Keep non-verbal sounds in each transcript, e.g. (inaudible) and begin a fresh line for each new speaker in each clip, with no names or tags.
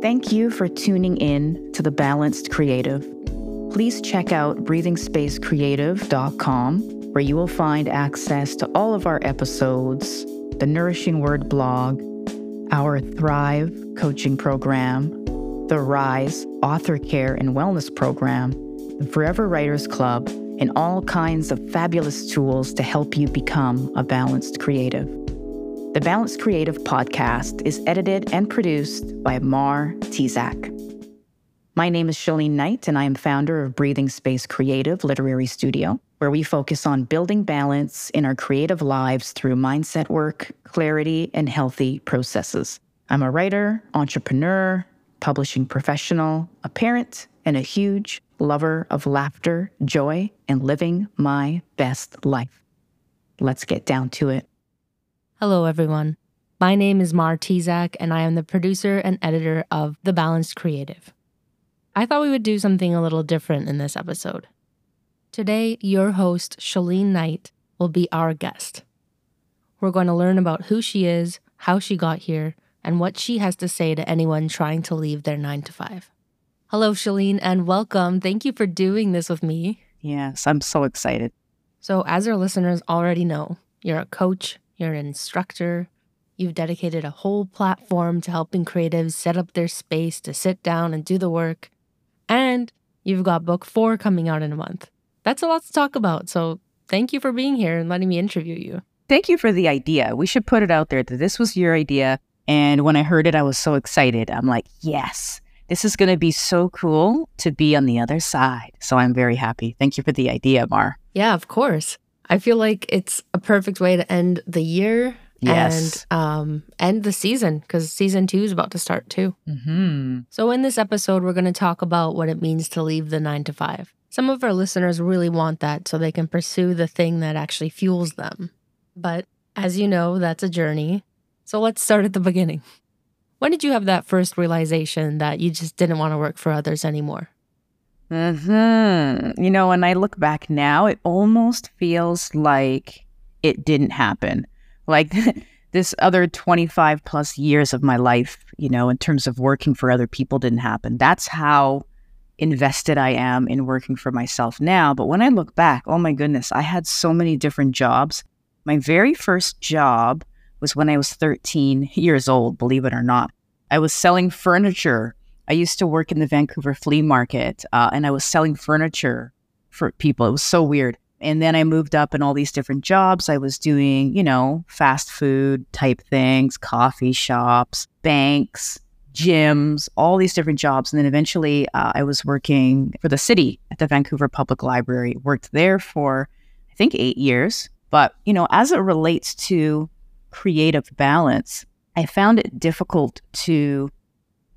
Thank you for tuning in to The Balanced Creative. Please check out breathingspacecreative.com, where you will find access to all of our episodes, the Nourishing Word blog, our Thrive coaching program, the Rise Author Care and Wellness program, the Forever Writers Club, and all kinds of fabulous tools to help you become a balanced creative. The Balanced Creative podcast is edited and produced by Mar Tezak. My name is Chelene Knight, and I am founder of Breathing Space Creative Literary Studio, where we focus on building balance in our creative lives through mindset work, clarity, and healthy processes. I'm a writer, entrepreneur, publishing professional, a parent, and a huge lover of laughter, joy, and living my best life. Let's get down to it.
Hello, everyone. My name is Mar Tezak, and I am the producer and editor of The Balanced Creative. I thought we would do something a little different in this episode. Today, your host, Chelene Knight, will be our guest. We're going to learn about who she is, how she got here, and what she has to say to anyone trying to leave their nine to five. Hello, Chelene, and welcome. Thank you for doing this with me.
Yes, I'm so excited.
So, as our listeners already know, you're a coach, you're an instructor, you've dedicated a whole platform to helping creatives set up their space to sit down and do the work, and you've got book four coming out in a month. That's a lot to talk about. So, thank you for being here and letting me interview you.
Thank you for the idea. We should put it out there that this was your idea. And when I heard it, I was so excited. I'm like, yes this is going to be so cool to be on the other side. So I'm very happy. Thank you for the idea, Mar.
Yeah, of course. I feel like it's a perfect way to end the year
yes.
and um, end the season because season two is about to start too.
Mm-hmm.
So, in this episode, we're going to talk about what it means to leave the nine to five. Some of our listeners really want that so they can pursue the thing that actually fuels them. But as you know, that's a journey. So, let's start at the beginning. When did you have that first realization that you just didn't want to work for others anymore?
Hmm. You know, when I look back now, it almost feels like it didn't happen. Like (laughs) this other 25 plus years of my life, you know, in terms of working for other people didn't happen. That's how invested I am in working for myself now. But when I look back, oh my goodness, I had so many different jobs. My very first job was when I was 13 years old, believe it or not. I was selling furniture. I used to work in the Vancouver flea market uh, and I was selling furniture for people. It was so weird. And then I moved up in all these different jobs. I was doing, you know, fast food type things, coffee shops, banks, gyms, all these different jobs. And then eventually uh, I was working for the city at the Vancouver Public Library, worked there for, I think, eight years. But, you know, as it relates to creative balance, I found it difficult to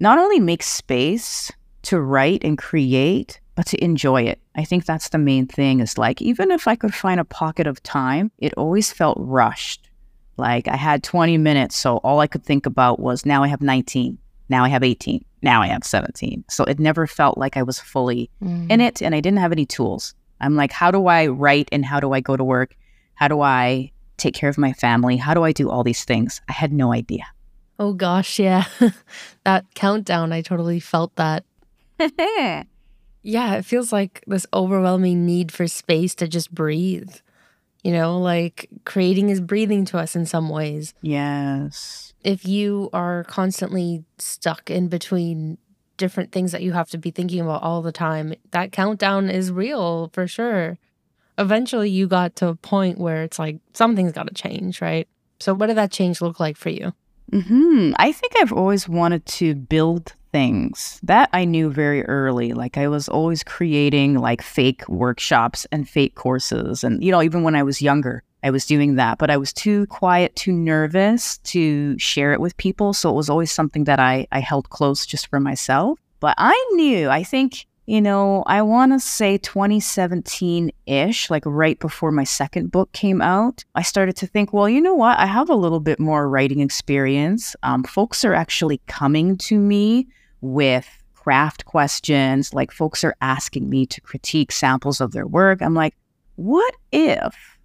not only make space to write and create, but to enjoy it. I think that's the main thing is like, even if I could find a pocket of time, it always felt rushed. Like I had 20 minutes, so all I could think about was now I have 19, now I have 18, now I have 17. So it never felt like I was fully mm. in it and I didn't have any tools. I'm like, how do I write and how do I go to work? How do I take care of my family? How do I do all these things? I had no idea.
Oh gosh, yeah. (laughs) that countdown, I totally felt that. (laughs) yeah, it feels like this overwhelming need for space to just breathe. You know, like creating is breathing to us in some ways.
Yes.
If you are constantly stuck in between different things that you have to be thinking about all the time, that countdown is real for sure eventually you got to a point where it's like something's got to change, right? So, what did that change look like for you?
Hmm. I think I've always wanted to build things that I knew very early. Like I was always creating like fake workshops and fake courses, and you know, even when I was younger, I was doing that. But I was too quiet, too nervous to share it with people. So it was always something that I I held close just for myself. But I knew. I think you know, I want to say 2017 ish, like right before my second book came out, I started to think, well, you know what? I have a little bit more writing experience. Um, folks are actually coming to me with craft questions. Like, folks are asking me to critique samples of their work. I'm like, what if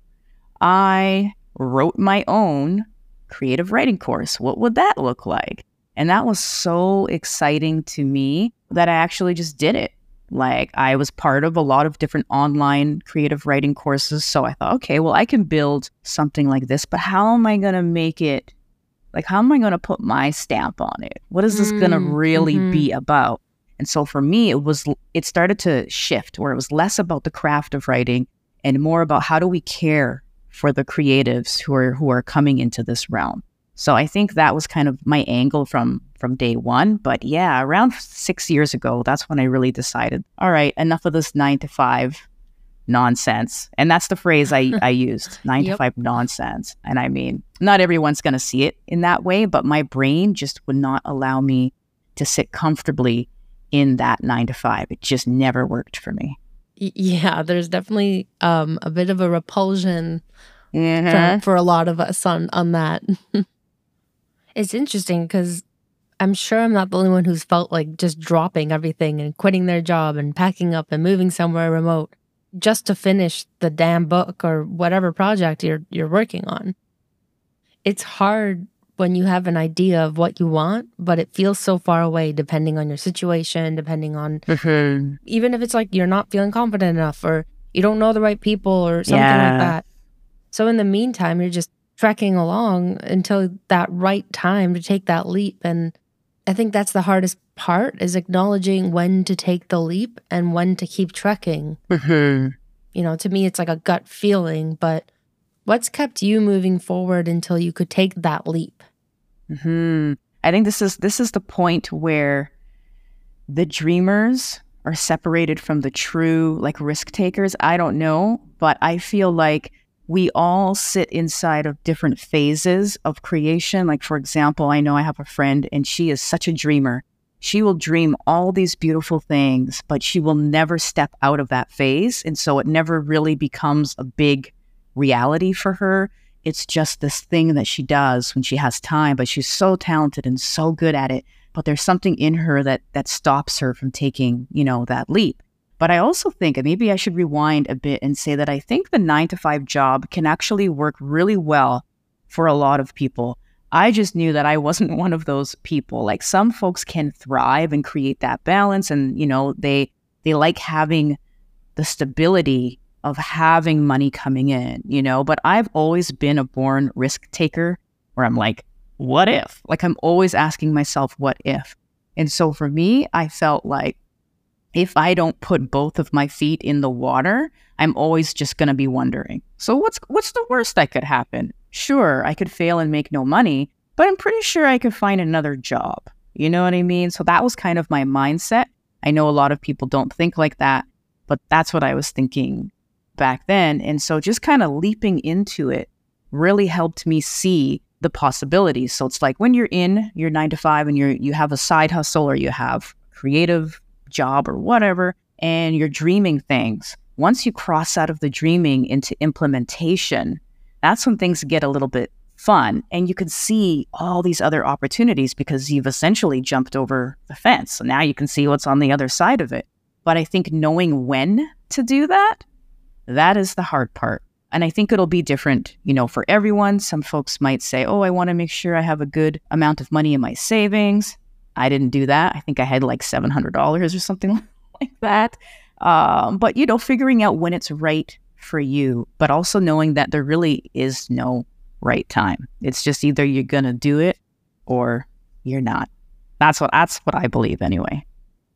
I wrote my own creative writing course? What would that look like? And that was so exciting to me that I actually just did it. Like I was part of a lot of different online creative writing courses. So I thought, okay, well, I can build something like this, but how am I going to make it? Like, how am I going to put my stamp on it? What is this mm, going to really mm-hmm. be about? And so for me, it was, it started to shift where it was less about the craft of writing and more about how do we care for the creatives who are, who are coming into this realm. So I think that was kind of my angle from from day one. But yeah, around six years ago, that's when I really decided, all right, enough of this nine to five nonsense. And that's the phrase I, (laughs) I used nine yep. to five nonsense. And I mean, not everyone's going to see it in that way, but my brain just would not allow me to sit comfortably in that nine to five. It just never worked for me.
Yeah, there's definitely um, a bit of a repulsion mm-hmm. for, for a lot of us on, on that. (laughs) It's interesting because I'm sure I'm not the only one who's felt like just dropping everything and quitting their job and packing up and moving somewhere remote just to finish the damn book or whatever project you're you're working on. It's hard when you have an idea of what you want, but it feels so far away depending on your situation, depending on mm-hmm. even if it's like you're not feeling confident enough or you don't know the right people or something yeah. like that. So in the meantime, you're just trekking along until that right time to take that leap. And I think that's the hardest part is acknowledging when to take the leap and when to keep trekking. Mm-hmm. You know, to me, it's like a gut feeling, but what's kept you moving forward until you could take that leap?
Hmm. I think this is this is the point where the dreamers are separated from the true like risk takers. I don't know, but I feel like we all sit inside of different phases of creation. Like, for example, I know I have a friend and she is such a dreamer. She will dream all these beautiful things, but she will never step out of that phase. And so it never really becomes a big reality for her. It's just this thing that she does when she has time, but she's so talented and so good at it. But there's something in her that that stops her from taking, you know, that leap. But I also think, and maybe I should rewind a bit and say that I think the nine to five job can actually work really well for a lot of people. I just knew that I wasn't (laughs) one of those people. Like some folks can thrive and create that balance and you know, they they like having the stability of having money coming in, you know, but I've always been a born risk taker where I'm like, what if? Like I'm always asking myself what if. And so for me, I felt like if I don't put both of my feet in the water, I'm always just going to be wondering. So what's what's the worst that could happen? Sure, I could fail and make no money, but I'm pretty sure I could find another job. You know what I mean? So that was kind of my mindset. I know a lot of people don't think like that, but that's what I was thinking back then. And so just kind of leaping into it really helped me see the possibilities. So it's like when you're in your 9 to 5 and you're you have a side hustle or you have creative job or whatever, and you're dreaming things. Once you cross out of the dreaming into implementation, that's when things get a little bit fun and you can see all these other opportunities because you've essentially jumped over the fence. So now you can see what's on the other side of it. But I think knowing when to do that, that is the hard part. And I think it'll be different, you know, for everyone. Some folks might say, "Oh, I want to make sure I have a good amount of money in my savings." I didn't do that. I think I had like $700 or something (laughs) like that. Um, but, you know, figuring out when it's right for you, but also knowing that there really is no right time. It's just either you're going to do it or you're not. That's what that's what I believe anyway.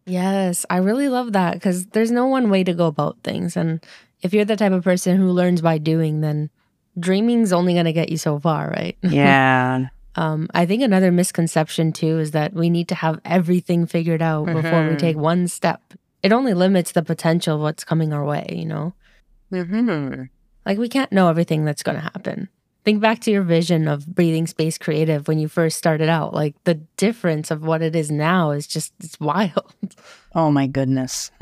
Yes, I really love that because there's no one way to go about things. And if you're the type of person who learns by doing, then dreaming's only going to get you so far, right? (laughs)
Yeah.
Um, I think another misconception too is that we need to have everything figured out mm-hmm. before we take mm-hmm. one step. It only limits the potential of what's coming our way, you know? Mm-hmm. Like we can't know everything that's going to happen. Think back to your vision of breathing space creative when you first started out. Like the difference of what it is now is just, it's wild. (laughs)
Oh my goodness. (laughs)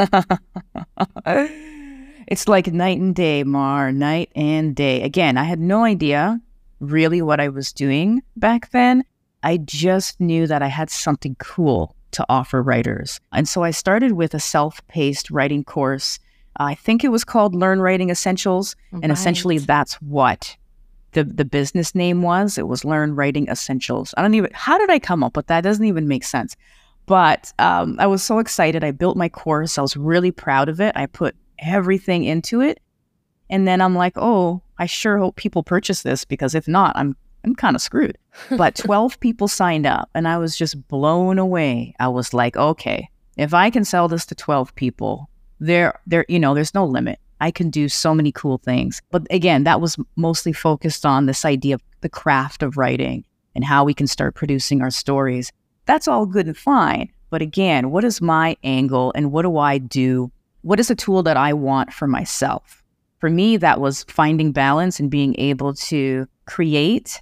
it's like night and day, Mar, night and day. Again, I had no idea really what I was doing back then. I just knew that I had something cool to offer writers. And so I started with a self paced writing course. I think it was called Learn Writing Essentials. Right. And essentially, that's what the the business name was. It was Learn Writing Essentials. I don't even how did I come up with that? Doesn't even make sense. But um, I was so excited. I built my course. I was really proud of it. I put everything into it, and then I'm like, oh, I sure hope people purchase this because if not, I'm I'm kind of screwed. (laughs) But 12 people signed up, and I was just blown away. I was like, okay, if I can sell this to 12 people, there, there, you know, there's no limit. I can do so many cool things. But again, that was mostly focused on this idea of the craft of writing and how we can start producing our stories. That's all good and fine. But again, what is my angle and what do I do? What is a tool that I want for myself? For me, that was finding balance and being able to create,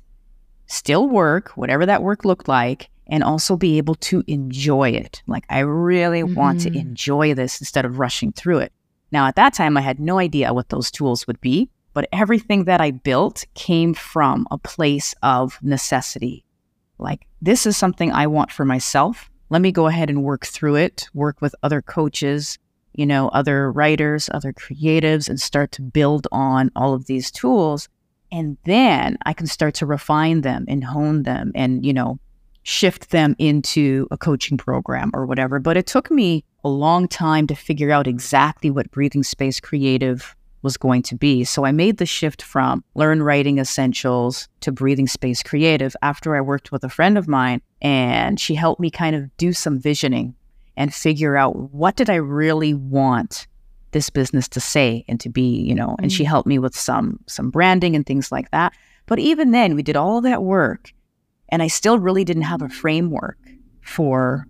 still work, whatever that work looked like, and also be able to enjoy it. Like, I really mm-hmm. want to mm-hmm. enjoy this instead of rushing through it. Now, at that time, I had no idea what those tools would be, but everything that I built came from a place of necessity. Like, this is something I want for myself. Let me go ahead and work through it, work with other coaches, you know, other writers, other creatives, and start to build on all of these tools. And then I can start to refine them and hone them and, you know, shift them into a coaching program or whatever. But it took me a long time to figure out exactly what Breathing Space Creative was going to be. So I made the shift from Learn Writing Essentials to Breathing Space Creative after I worked with a friend of mine and she helped me kind of do some visioning and figure out what did I really want this business to say and to be, you know, and she mm. helped me with some some branding and things like that. But even then we did all that work and I still really didn't have a framework for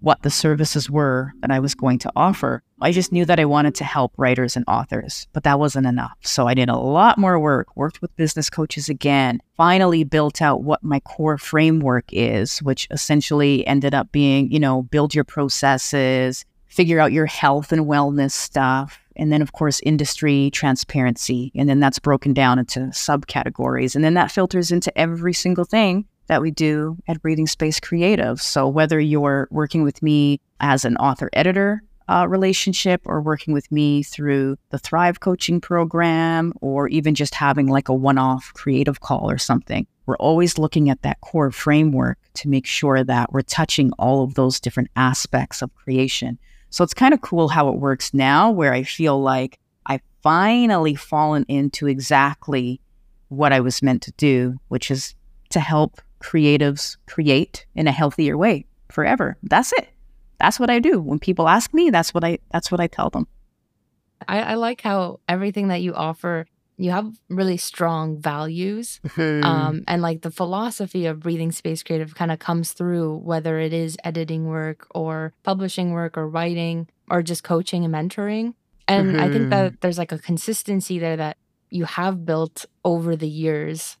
what the services were that I was going to offer. I just knew that I wanted to help writers and authors, but that wasn't enough. So I did a lot more work, worked with business coaches again, finally built out what my core framework is, which essentially ended up being, you know, build your processes, figure out your health and wellness stuff. And then, of course, industry transparency. And then that's broken down into subcategories. And then that filters into every single thing that we do at Breathing Space Creative. So whether you're working with me as an author editor uh, relationship or working with me through the Thrive coaching program or even just having like a one off creative call or something, we're always looking at that core framework to make sure that we're touching all of those different aspects of creation. So it's kind of cool how it works now, where I feel like I've finally fallen into exactly what I was meant to do, which is to help creatives create in a healthier way forever. That's it. That's what I do. When people ask me, that's what I that's what I tell them.
I, I like how everything that you offer, you have really strong values. Mm-hmm. (laughs) Um, and like the philosophy of breathing space creative kind of comes through whether it is editing work or publishing work or writing or just coaching and mentoring. And mm-hmm. I think that mm-hmm. there's like a consistency there that you have built over the years.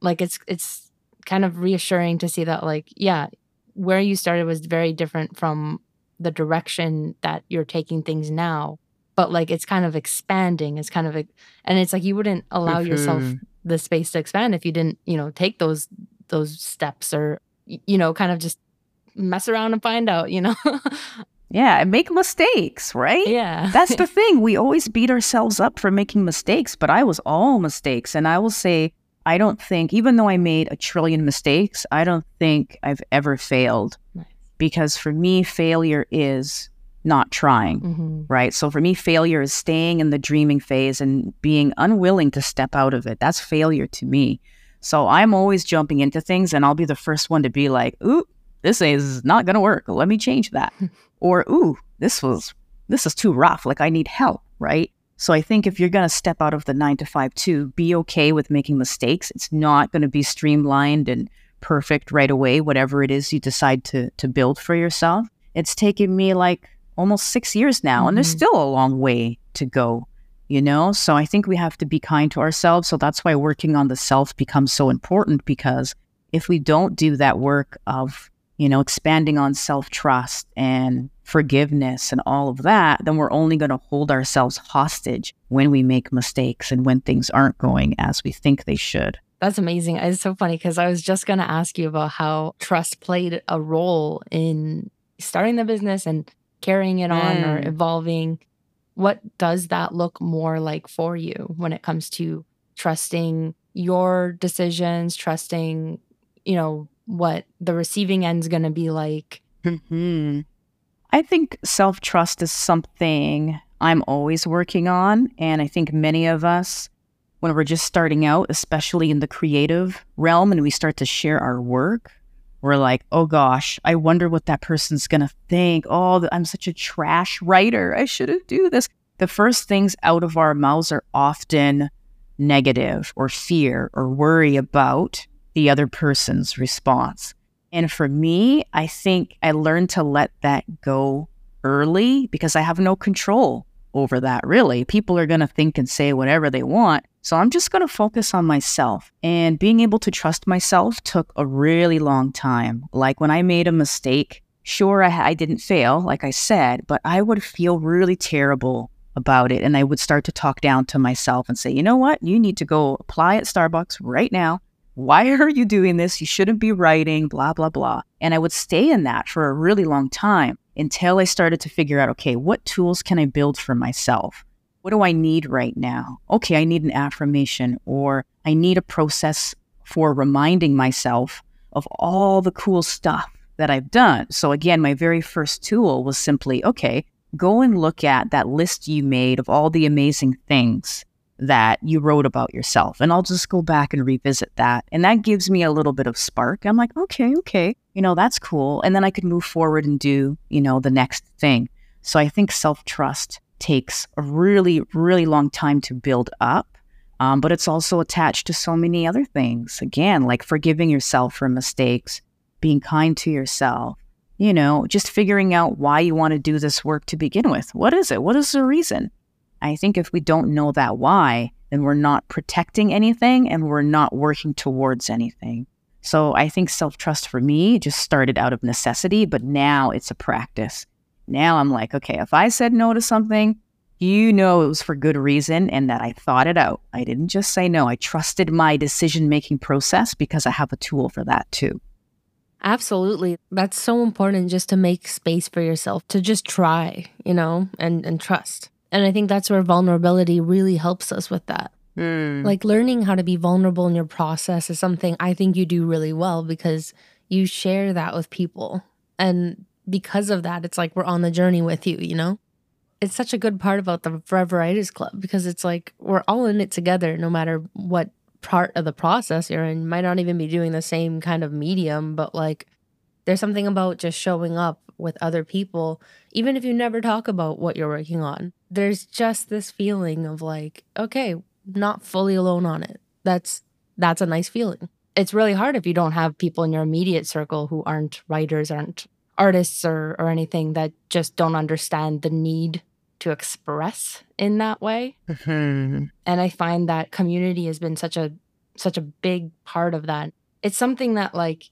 Like it's it's kind of reassuring to see that like yeah where you started was very different from the direction that you're taking things now but like it's kind of expanding it's kind of and it's like you wouldn't allow mm-hmm. yourself the space to expand if you didn't you know take those those steps or you know kind of just mess around and find out you know (laughs)
Yeah, and make mistakes, right?
Yeah.
That's the (laughs) thing. We always beat ourselves up for making mistakes, but I was all mistakes. And I will say I don't think, even though I made a trillion mistakes, I don't think I've ever failed. Nice. Because for me, failure is not trying, mm-hmm. right? So for me, failure is staying in the dreaming phase and being unwilling to step out of it. That's failure to me. So I'm always jumping into things and I'll be the first one to be like, ooh, this is not going to work. Let me change that. (laughs) or, ooh, this was, this is too rough. Like I need help, right? So I think if you're going to step out of the nine to five too, be okay with making mistakes. It's not going to be streamlined and perfect right away, whatever it is you decide to to build for yourself. It's taken me like almost six years now, mm-hmm. and there's mm-hmm. still a long way to go, you know? So I think we have to be kind to ourselves. So that's why working on the self becomes so important because if we don't do that work of, you know, expanding on self trust and forgiveness and all of that, then we're only going to hold ourselves hostage when we make mistakes and when things aren't going as we think they should.
That's amazing. It's so funny because I was just going to ask you about how trust played a role in starting the business and carrying it on mm. or evolving. What does that look more like for you when it comes to trusting
your decisions, trusting, you know, what the receiving end's going to be like.
Mm-hmm. I think self trust is something I'm always working on. And I think many of us, when we're just starting out, especially in the creative realm, and we start to share our work, we're like, oh gosh, I wonder what that person's going to think. Oh, I'm such a trash writer. I shouldn't do this. The first things out of our mouths are often negative or fear or worry about the other person's response. And for me, I think I learned to let that go early because I have no control over that, really. People are going to think and say whatever they want. So I'm just going to focus on myself. And being able to trust myself took a really long time. Like when I made a mistake, sure, I, I didn't fail, like I said, but I would feel really terrible about it. And I would start to talk down to myself and say, you know what? You need to go apply at Starbucks right now. Why (laughs) are you doing this? You shouldn't be writing, blah, blah, blah. And I would stay in that for a really long time until I started to figure out okay, what tools can I build for myself? What do I need right now? Okay, I need an affirmation or I need a process for reminding myself of all the cool stuff that I've done. So, again, my very first tool was simply okay, go and look at that list you made of all the amazing things that you wrote about yourself. And I'll just go back and revisit that. And that gives me a little bit of spark. I'm like, okay, okay, you know, that's cool. And then I could move forward and do, you know, the next thing. So I think self trust takes a really, really long time to build up. Um, but it's also attached to so many other things. Again, like forgiving yourself for mistakes, being kind to yourself, you know, just figuring out why you want to do this work to begin with. What is it? What is the reason? I think if we don't know that why, then we're not protecting anything and we're not working towards anything. So I think self trust for me just started out of necessity, but now it's a practice. Now I'm like, okay, if I said no to something, you know it was for good reason and that I thought it out. I didn't just say no. I trusted my decision making process because I have a tool for that too.
Absolutely. That's so important just to make space for yourself to just try, you know, and and trust. And I think that's where vulnerability really helps us with that. Mm. Like learning how to be vulnerable in your process is something I think you do really well because you share that with people. And because of that, it's like we're on the journey with you, you know? It's such a good part about the Forever Writers Club because it's like we're all in it together no matter what part of the process you're in. You might not even be doing the same kind of medium, but like there's something about just showing up with other people, even if you never talk about what you're working on. There's just this feeling of like, okay, not fully alone on it. That's that's a nice feeling. It's really hard if you don't have people in your immediate circle who aren't writers, aren't artists or or anything that just don't understand the need to express in that way. Mm-hmm. And I find that community has been such a such a big part of that. It's something that like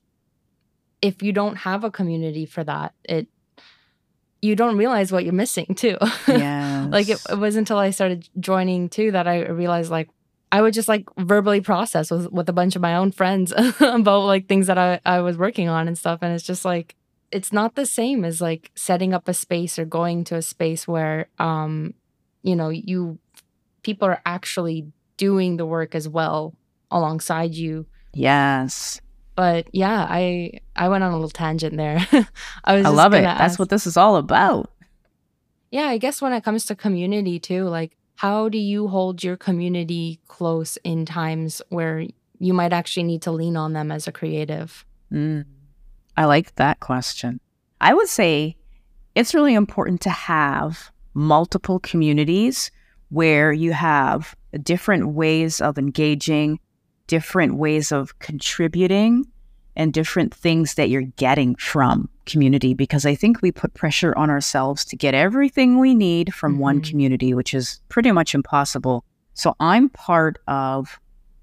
if you don't have a community for that, it you don't realize what you're missing too. Yeah. (laughs) like it, it was until I started joining too that I realized like I would just like verbally process with, with a bunch of my own friends (laughs) about like things that I, I was working on and stuff. And it's just like, it's not the same as like setting up a space or going to a space where, um, you know, you people are actually doing the work as well alongside you.
Yes.
But yeah, I I went on a little tangent there. (laughs)
I was I love it. Ask, That's what this is all about.
Yeah, I guess when it comes to community too, like how do you hold your community close in times where you might actually need to lean on them as a creative?
Mm, I like that question. I would say it's really important to have multiple communities where you have different ways of engaging, different ways of contributing and different things that you're getting from community because I think we put pressure on ourselves to get everything we need from mm-hmm. one community, which is pretty much impossible. So I'm part of,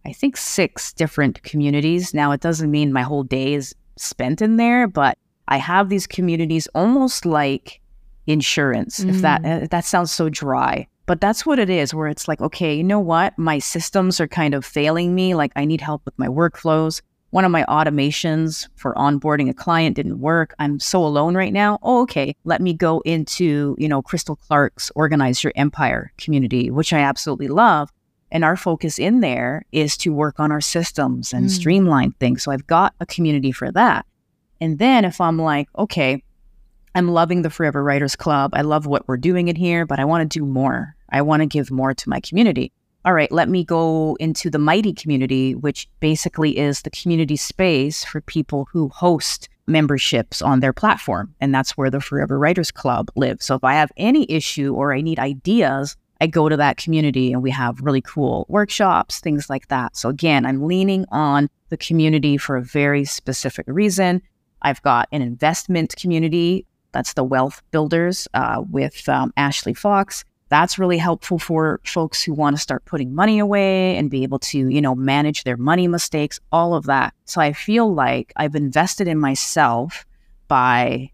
I think, six different communities. Now, it doesn't mean my whole day is spent in there, but I have these communities almost like insurance, mm. if that mm. that sounds so dry. But that's what it is, where it's like, okay, you know what? My systems are kind of failing me. Like, I need help with my workflows. One of my automations for onboarding a client didn't work. I'm so alone right now. Oh, okay. Let me go into, you know, Crystal Clark's Organize Your Empire community, which I absolutely love. And our focus in there is to work on our systems and
Mm.
streamline things. So I've got a community for that. And then if I'm like, okay, I'm loving the Forever Writers Club. I love what we're doing in here, but I want to do more. I want to give more to my community. All right, let me go into the Mighty community, which basically is the community space for people who host memberships on their platform. And that's where the Forever Writers Club lives. So if I have any issue or I need ideas, I go to that community and we have really cool workshops, things like that. So again, I'm leaning on the community for a very specific reason. I've got an investment community. That's the Wealth Builders uh, with um, Ashley Fox. That's really helpful for folks who want to start putting money away and be able to, you know, manage their money mistakes, all of that. So I feel like I've invested in myself by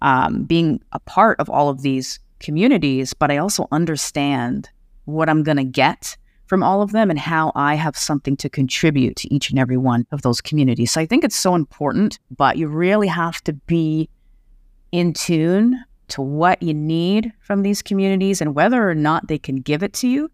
um, being a part of all of these communities, but I also understand what I'm going to get from all of them and how I have something to contribute to each and every one of those communities. So I think it's so important, but you really have to be in tune to what you need from these communities and whether or not they can give it to you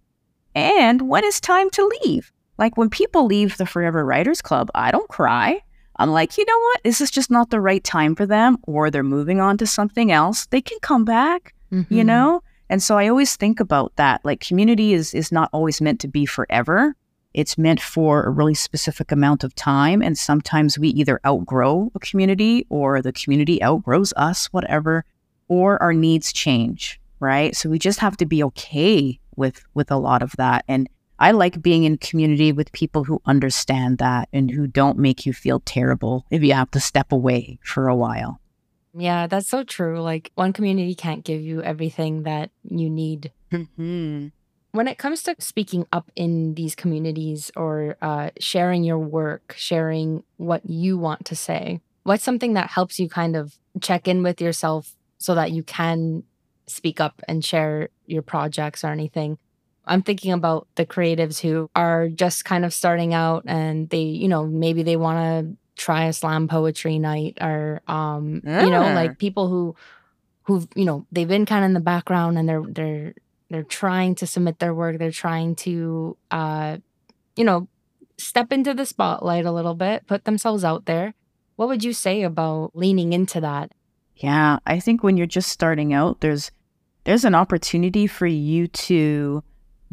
and when it's time to leave. Like when people leave the Forever Writers Club, I don't cry. I'm like, you know what? This is just not the right time for them, or they're moving on to something else. They can come back, you
Mhm.
know? And so I always think about that. Like community is is not always meant to be forever. It's meant for a really specific amount of time. And sometimes we either outgrow a community or the community outgrows us, whatever, or our needs change, right? So we just have to be okay with with a lot of that. And I like being in community with people who understand that and who don't make you feel terrible if you have to step away for a while.
Yeah, that's so true. Like one community can't give you everything that you need.
Mm-hmm.
When it comes to speaking up in these communities or uh, sharing your work, sharing what you want to say, what's something that helps you kind of check in with yourself so that you can speak up and share your projects or anything? I'm thinking about the creatives who are just kind of starting out and they, you know, maybe they want to try a slam poetry night or um you know
Ah.
like people who who've you know they've been kind of in the background and they're they're they're trying to submit their work. They're trying to uh you know step into the spotlight a little bit put themselves out there. What would you say about leaning into that?
Yeah, I think when you're just starting out, there's there's an opportunity for you to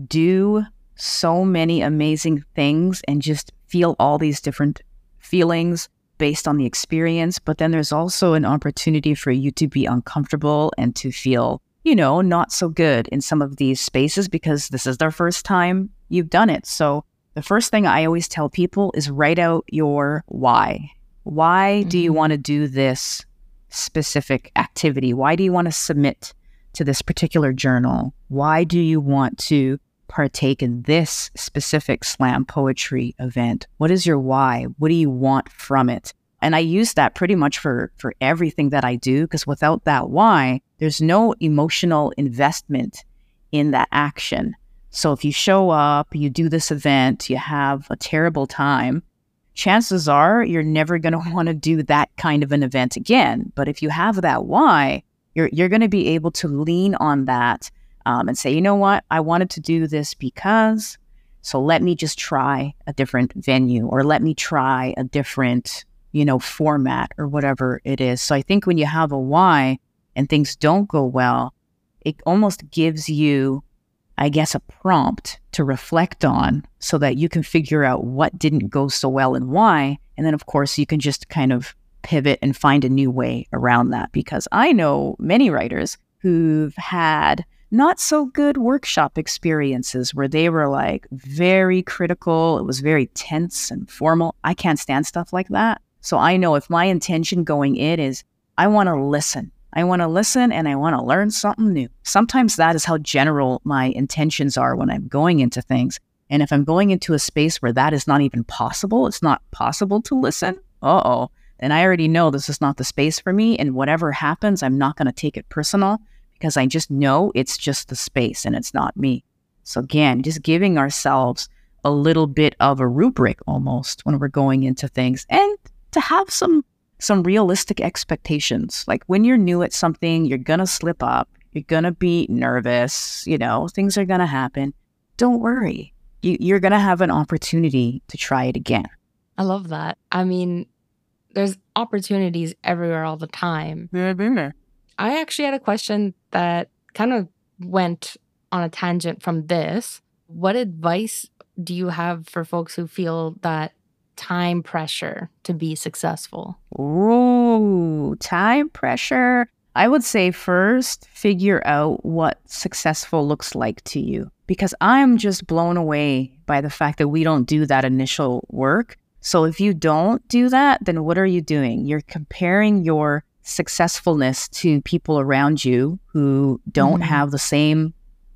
do so many amazing things and just feel all these different feelings based on the experience, but then there's also an opportunity for you to be uncomfortable and to feel, you know, not so good in some of these spaces because this is their first time you've done it. So, the first thing I always tell people is write out your why. Why do you
Mhm.
want to do this specific activity? Why do you want to submit to this particular journal? Why do you want to partake in this specific slam poetry event? What is your why? What do you want from it? And I use that pretty much for for everything that I do because without that why, there's no emotional investment in that action. So if you show up, you do this event, you have a terrible time, chances are you're never going (laughs) to want to do that kind of an event again. But if you have that why, you're you're going to be able to lean on that um, and say, you know what, I wanted to do this because. So let me just try a different venue, or let me try a different, you know, format, or whatever it is. So I think when you have a why and things don't go well, it almost gives you I guess, a prompt to reflect on so that you can figure out what didn't go so well and why. And then, of course, you can just kind of pivot and find a new way around that. Because I know many writers who've had not so good workshop experiences where they were like very critical. It was very tense and formal. I can't stand stuff like that. So I know if my intention going in is I want to listen. I want to listen and I want to learn something new. Sometimes that is how general my intentions are when I'm going into things. And if I'm going into a space where that is not even possible, it's not possible to listen, uh oh, then I already know this is not the space for me. And whatever happens, I'm not going to take it personal because I just know it's just the space and it's not me. So again, just giving ourselves a little bit of a rubric almost when we're going into things and to have some some realistic expectations. Like when you're new at something, you're going to slip up, you're going to be nervous, you know, things are going to happen. Don't worry. you, you're going to have an opportunity to try it again.
I love that. I mean, there's opportunities everywhere all the time. Yeah, I've been there. I actually had a question that kind of went on a tangent from this. What advice do you have for folks who feel that time pressure to be successful?
Ooh, time pressure. I would say first figure out what successful looks like to you because I'm just blown away by the fact that we don't do that initial work. So if you don't do that, then what are you doing? You're comparing your successfulness to people around you who don't mm-hmm. have the same,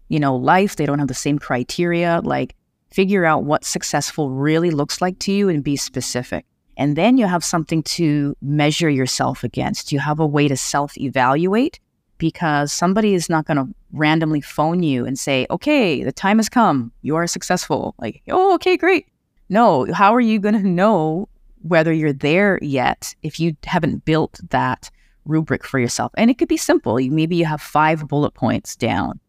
you know, life, they don't have the same criteria. Like figure out what successful really looks like to you and be specific. And then you have something to measure yourself against. You have a way to self evaluate because somebody is not going to randomly phone you and say, okay, the time has come. You are successful. Like, oh, okay, great. No, how are you going (laughs) to know whether you're there yet if you haven't built that rubric for yourself? And it could be simple. Maybe you have five bullet points down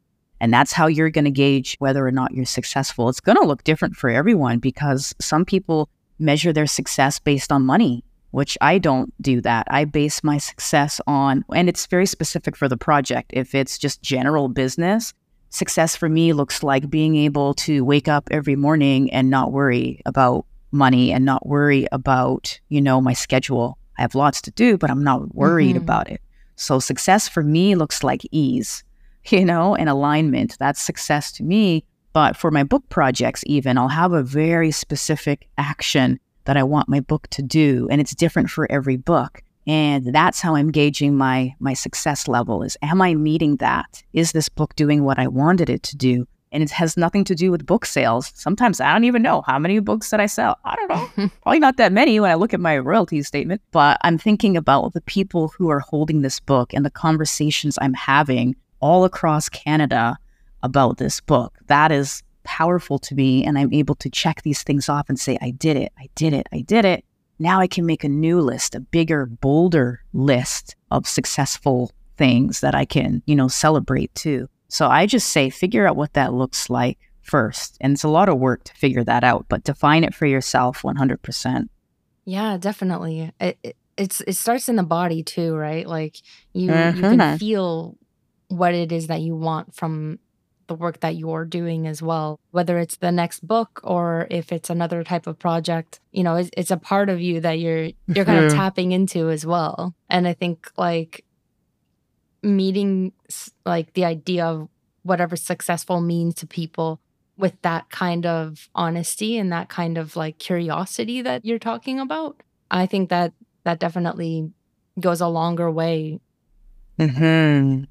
and that's how you're going to gauge whether or not you're successful. It's going to look different for everyone because some people measure their success based on money, which I don't do that. I base my success on, and it's very specific for the project. If it's just general business, success for me looks like being able to wake up every morning and not worry about money and not worry about, you know, my schedule. I have lots to do, but I'm not worried mm-hmm. about it. So success for me looks like ease you know, and alignment. That's success to me. But for my book projects, even, I'll have a very specific action that I want my book to do. And it's different for every book. And that's how I'm gauging my my success level is am I meeting that? Is this book doing what I wanted it to do? And it has nothing to do with book sales. Sometimes I don't even know how many books that I sell. I don't know. (laughs) Probably not that many when I look at my royalty statement. But I'm thinking about the people who are holding this book and the conversations I'm having all across Canada about this book. That is powerful to me. And I'm able to check these things off and say, I did it, I did it, I did it. Now I can make a new list, a bigger, bolder list of successful things that I can, you know, celebrate too. So I just say, figure out what that looks like first. And it's a lot of work to figure that out, but define it for yourself 100%.
Yeah, definitely. It, it, it's it starts in the body too, right? Like you mm-hmm. you can mm-hmm. feel what it is that you want from the work that you're doing as well whether it's the next book or if it's another type of project you know it's, it's a part of you that you're you're kind of mm-hmm. tapping into as well and i think like meeting like the idea of whatever successful means to people with that kind of honesty and that kind of like curiosity that you're talking about i think that that definitely goes a longer way
hmm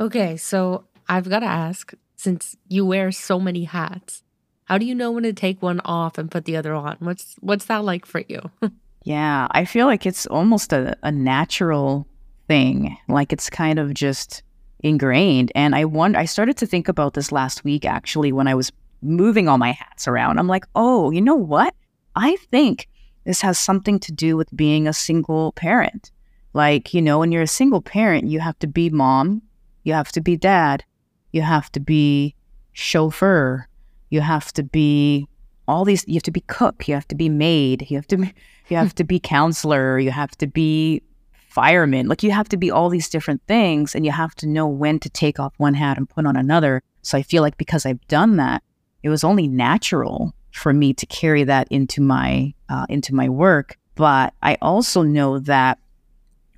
Okay, so I've got to ask since you wear so many hats, how do you know when to take one off and put the other on? What's what's that like for you? (laughs)
yeah, I feel like it's almost a, a natural thing. Like it's kind of just ingrained. And I wonder I started to think about this last week actually when I was moving all my hats around. I'm like, oh, you know what? I think this has something to do with being a single parent. Like, you know, when you're a single parent, you have to be mom, you have to be dad. You have to be chauffeur. You have to be all these. You have to be cook. You have to be maid. You have to. You have to be counselor. You have to be fireman. Like you have to be all these different things, and you have to know when to take off one hat and put on another. So I feel like because I've done that, it was only natural for me to carry that into my uh, into my work. But I also know that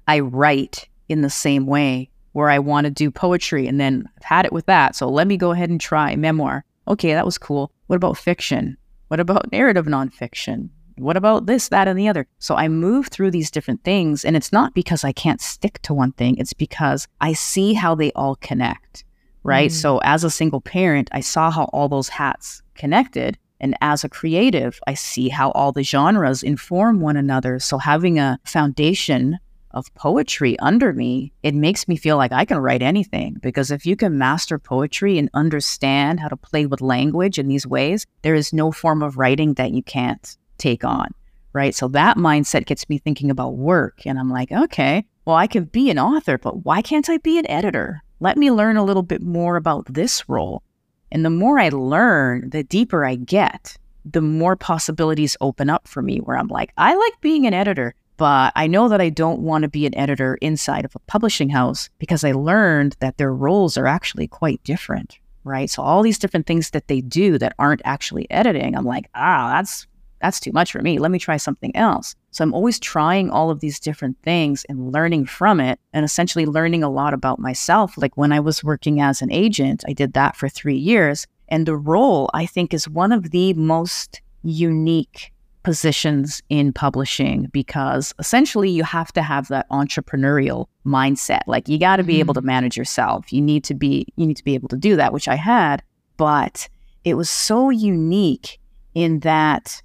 I write in the same way where I want to do poetry and then I've had it with that. So let me go ahead and try memoir. Okay, that was cool. What about fiction? What about narrative nonfiction? What about this, that, and the other? So I move through these different things. And it's not because I can't stick to one thing, it's because I see how they all connect, right? Mm. So as a single parent, I saw how all those hats connected. And as a creative, I see how all the genres inform one another. So having a foundation of poetry under me, it makes me feel like I can write anything. Because if you can master poetry and understand how to play with language in these ways, there is no form of writing that you can't take on. Right. So that mindset gets me thinking about work. And I'm like, okay, well, I can be an author, but why can't I be an editor? Let me learn a little bit more about this role. And the more I learn, the deeper I get, the more possibilities open up for me where I'm like, I like being an editor, but I know that I don't want to be an editor inside of a publishing house because I learned that their roles are actually quite different, right? So all these different things that they do that aren't actually editing, I'm like, ah, that's that's too much for me. Let me try something else. So I'm always trying all of these different things and learning from it and essentially learning a lot about myself. Like when I was working as an agent, I did that for three years. And the role, I think, is one of the most unique positions in publishing because essentially you have to have that entrepreneurial mindset like you got to be mm-hmm. able to manage yourself you need to be you need to be able to do that which i had but it was so unique in that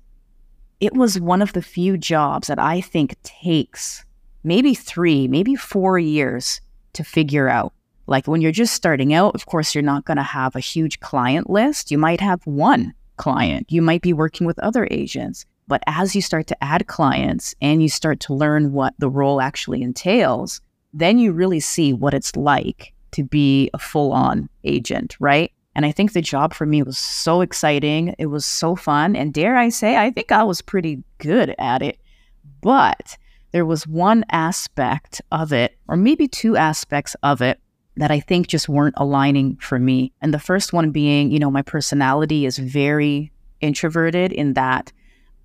it was one of the few jobs that I think takes maybe three, maybe four years to figure out. Like when you're just starting out, of course, you're not going to have a huge client list. You might have one client, you might be working with other agents. But as you start to add clients and you start to learn what the role actually entails, then you really see what it's like to be a full on agent, right? And I think the job for me was so exciting. It was so fun. And dare I say, I think I was pretty good at it. But there was one aspect of it, or maybe two aspects of it, that I think just weren't aligning for me. And the first one being, you know, my personality is very introverted in that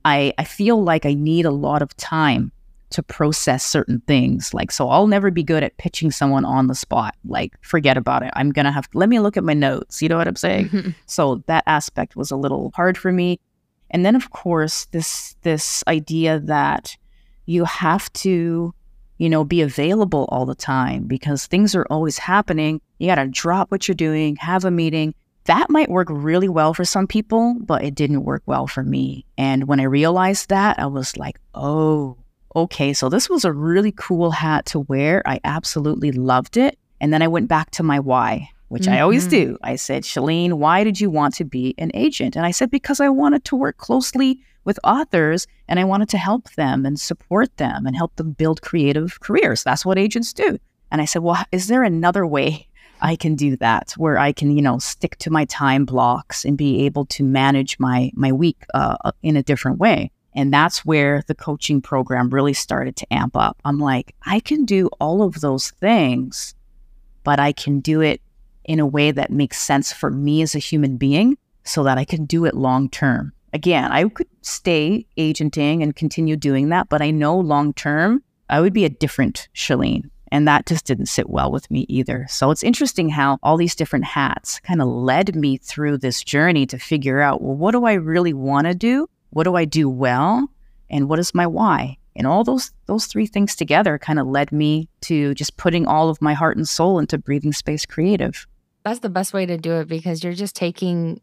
I, I feel like I need a lot of time to process certain things. Like, so I'll never be good at pitching someone on the spot. Like, forget about it. I'm going to have let me look at my notes. You know what I'm saying? Mm-hmm. So that aspect was a little hard for me. And then, of course, this this idea that you have to, you know, be available all the time because things are always happening. You got to drop what you're doing, have a meeting. That might work really well for some people, but it didn't work well for me. And when I realized that, I was like, oh, okay, so this was a really cool hat to wear. I absolutely loved it. And then I went back to my why, which mm-hmm. I always mm-hmm. do. I said, Chelene, why did you want to be an agent? And I said, because I wanted to work closely with authors and I wanted to help them and support them and help them build creative careers. That's what agents do. And I said, well, is there another way I can do that where I can, you know, stick to my time blocks and be able to manage my my week uh, in a different way? And that's where the coaching program really started to amp up. I'm like, I can do all of those things, but I can do it in a way that makes sense for me as a human being so that I can do it long term. Again, I could stay agenting and continue doing that, but I know long term I would be a different Chelene. And that just didn't sit well with me either. So it's interesting how all these different hats kind of led me through this journey to figure out, well, what do I really want to do? what do I do well and what is my why? And all those those three things together kind of led me to just putting all of my heart and soul into breathing space creative.
That's the best way to do it because you're just taking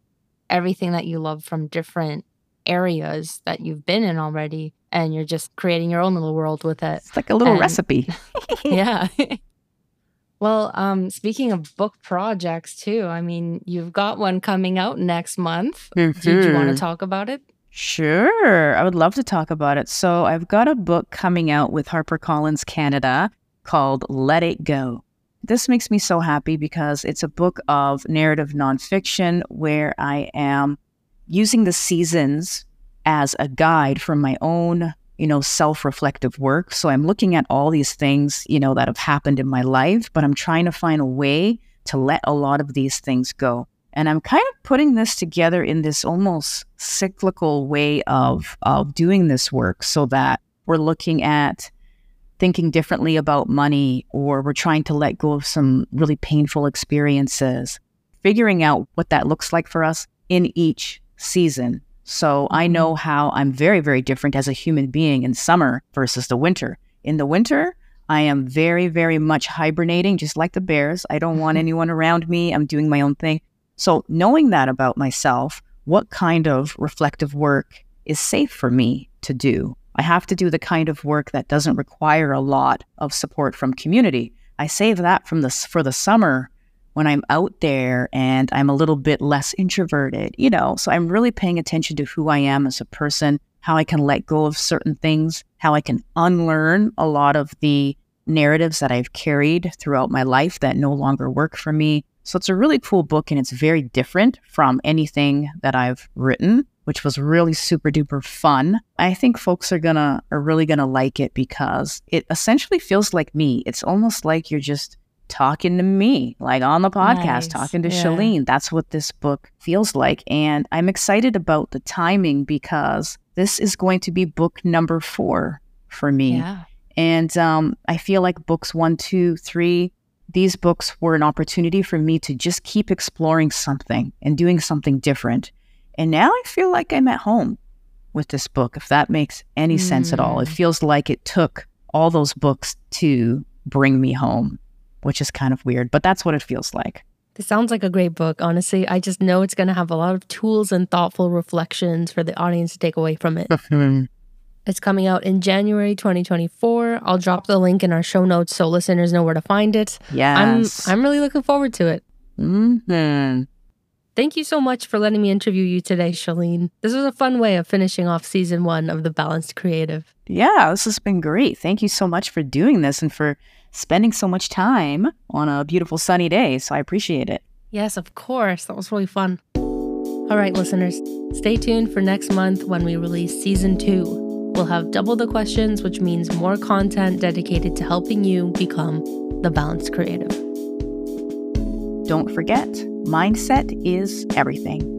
everything that you love from different areas that you've been in already and you're just creating your own little world with it.
It's like a little and, recipe. (laughs) (laughs)
yeah. (laughs) well, um, speaking of book projects too, I mean, you've got one coming out next month. Mm-hmm. Did you want to mm-hmm. talk about it?
Sure. I would love to talk about it. So, I've got a book coming out with HarperCollins Canada called Let It Go. This makes me so happy because it's a book of narrative nonfiction where I am using the seasons as a guide from my own, you know, self-reflective work. So I'm looking at all these things, you know, that have happened in my life, but I'm trying to find a way to let a lot of these things go. And I'm kind of putting this together in this almost cyclical way of, of doing this work so that we're looking at thinking differently about money or we're trying to let go of some really painful experiences, figuring out what that looks like for us in each season. So I mm-hmm. know how I'm very, very different as a human being in summer versus the winter. In the winter, I am very, very much hibernating, just like the bears. I don't want anyone around me. I'm doing my own thing. So, knowing that about myself, what kind of reflective work is safe for me to do? I have to do the kind of work that doesn't require a lot of support from community. I save that from the for the summer when I'm out there and I'm a little bit less introverted, you know. So I'm really paying attention to who I am as a person, how I can let go of certain things, how I can unlearn a lot of the narratives that I've carried throughout my life that no longer work for me, So it's a really cool book and it's very different from anything that I've written, which was really super duper fun. I think folks are gonna are really gonna like it because it essentially feels like me. It's almost like you're just talking to me, like on the podcast,
Nice.
talking to
Yeah.
Chelene. That's what this book feels like. And I'm excited about the timing because this is going to be book number four for me.
Yeah.
And um, I feel like books one, two, three, these books were an opportunity for me to just keep exploring something and doing something different. And now I feel like I'm at home with this book, if that makes any sense at all. It
Mm.
feels like it took all those books to bring me home, which is kind of weird, but that's what it feels like.
This sounds like a great book. Honestly, I just know it's going to have a lot of tools and thoughtful reflections for the audience to take away from it. (laughs) It's coming out in January 2024. I'll drop the link in our show notes so listeners know where to find it.
yes.
I'm I'm really looking forward to it.
Mhm.
Thank you so much for letting me interview you today, Chelene. This was a fun way of finishing off season one of The Balanced Creative.
Yeah, this has been great. Thank you so much for doing this and for spending so much time on a beautiful sunny day. So I appreciate it.
Yes, of course. That was really fun. All right, listeners, stay tuned for next month when we release season two. We'll have double the questions, which means more content dedicated to helping you become the balanced creative.
Don't forget, mindset is everything.